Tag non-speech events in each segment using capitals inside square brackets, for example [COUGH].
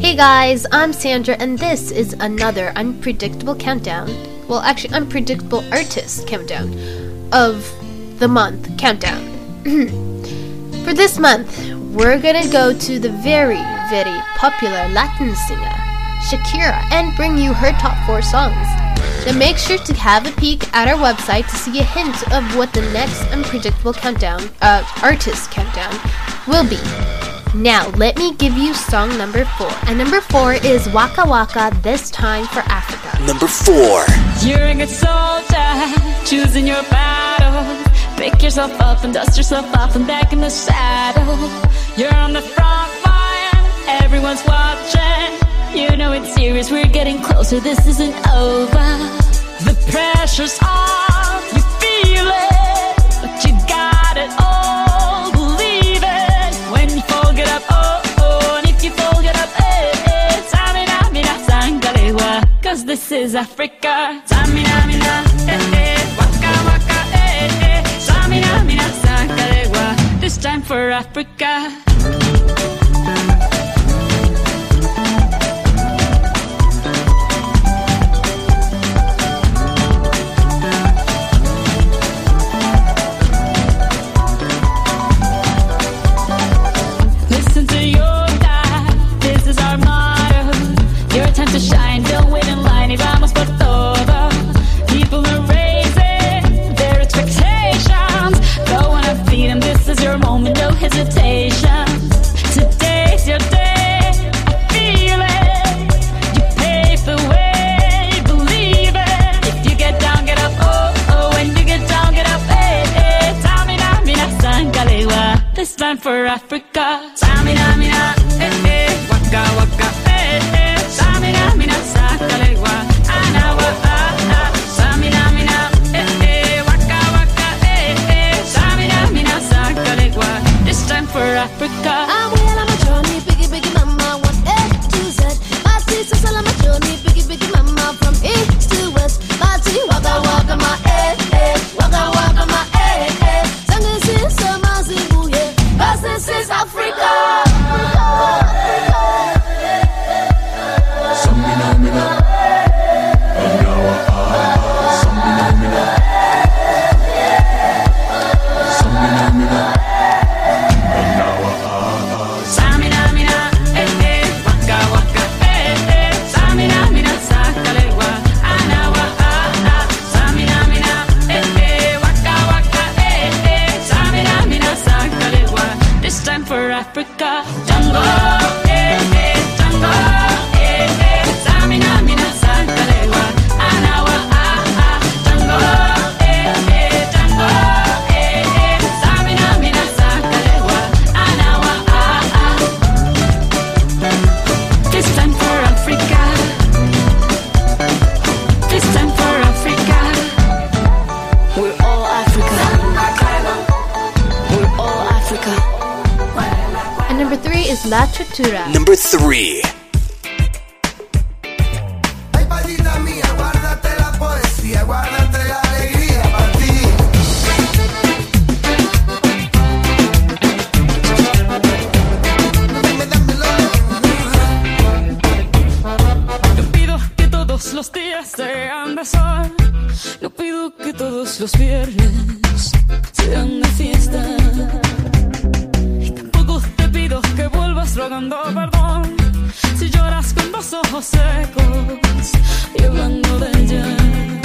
Hey guys, I'm Sandra, and this is another unpredictable countdown. Well, actually, unpredictable artist countdown of the month countdown. [CLEARS THROAT] For this month, we're gonna go to the very, very popular Latin singer, Shakira, and bring you her top four songs. Then make sure to have a peek at our website to see a hint of what the next unpredictable countdown, uh, artist countdown, will be. Now, let me give you song number four. And number four is Waka Waka, This Time for Africa. Number four. You're a good soldier, choosing your battle. Pick yourself up and dust yourself off and back in the saddle. You're on the front line, everyone's watching. You know it's serious, we're getting closer, this isn't over. The pressure's on, is Africa. Tamina, mina, eh, eh, waka, waka, eh, eh. Tamina, mina, sangalewa, this time for Africa. Is La Tutura. Number three. Ay, palita mía, guárdate la poesía, guárdate la alegría para ti. No pido que todos los días sean de sol. No pido que todos los viernes sean de fiesta. Que vuelvas rogando perdón. Si lloras con los ojos secos y hablando de ella.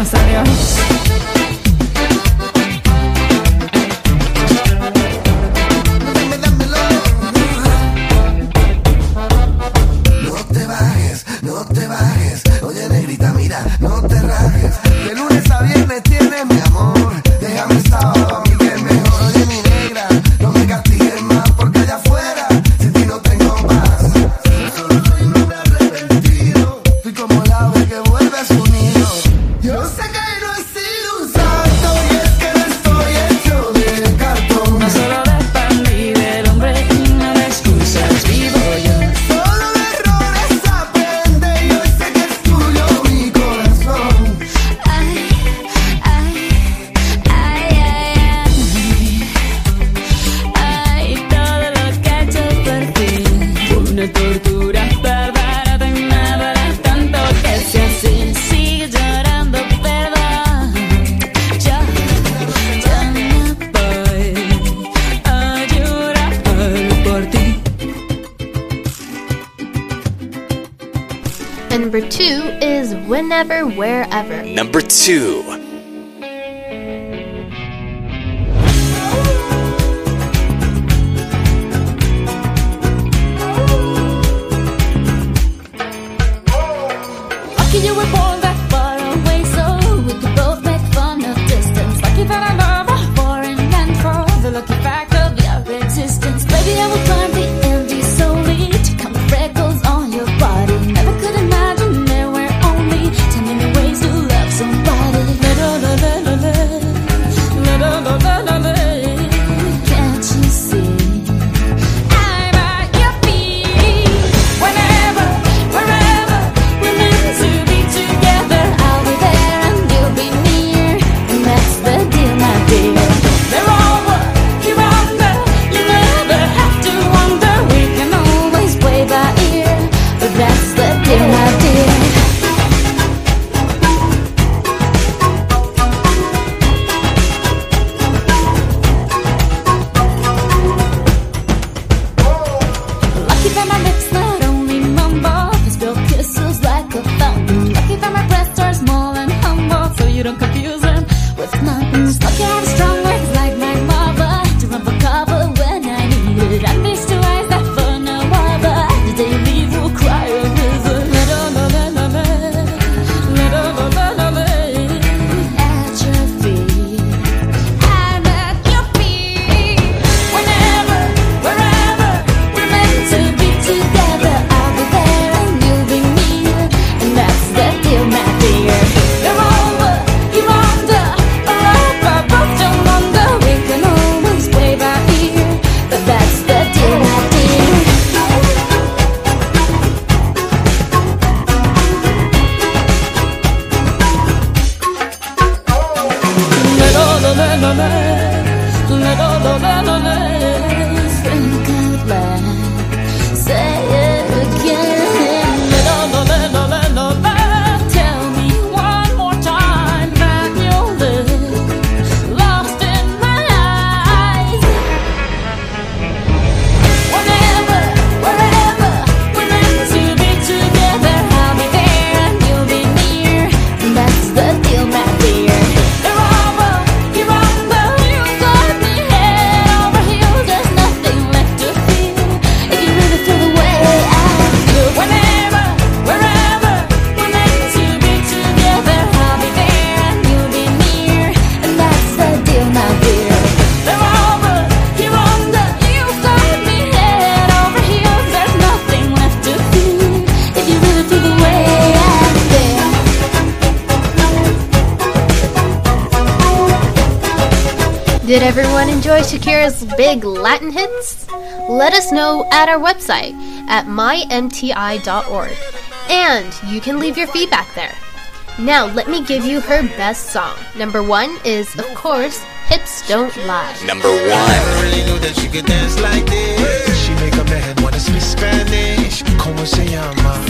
Nazario. And number two is whenever, wherever. Number two. Did everyone enjoy Shakira's big Latin hits? Let us know at our website at mymti.org. And you can leave your feedback there. Now, let me give you her best song. Number one is, of course, Hips Don't Lie. Number one. I really knew that she could dance like this. She make a man wanna speak Spanish. Como se llama?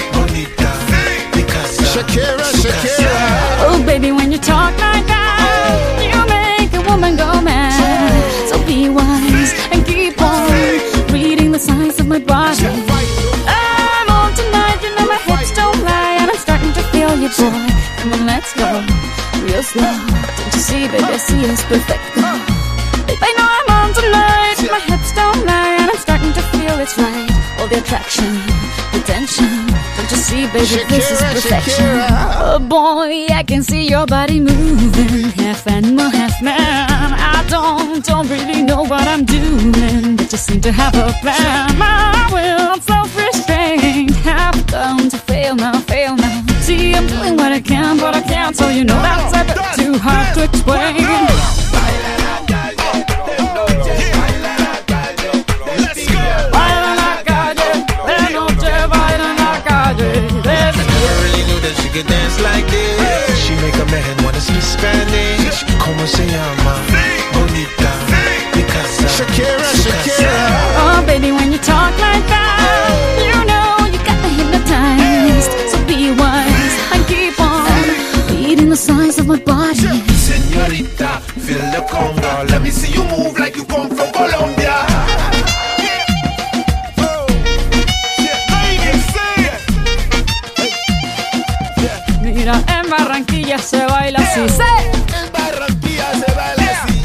Baby, I see it's perfect. Babe, I know I'm on tonight, my hips don't lie, and I'm starting to feel it's right. All the attraction, the tension. Don't you see, baby, this is perfection. Shakira. Oh boy, I can see your body moving, half animal, half man. I don't, don't really know what I'm doing, but just seem to have a plan. My will, I'm self-restrained, have come to fail now, fail now. See, I'm doing what I can, but I can't, so you know bit too hard to explain. Me see you move like you come from Colombia. Mira, en Barranquilla se baila así. ¡Sí! En Barranquilla se baila así.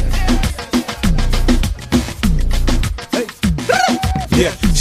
Yeah,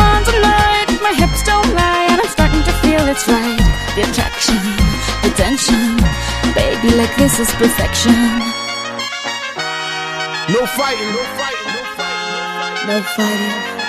tonight, my hips don't lie, and I'm starting to feel it's right. The attraction, the tension. Baby, like this is perfection. No fighting, no fighting, no fighting. No fighting.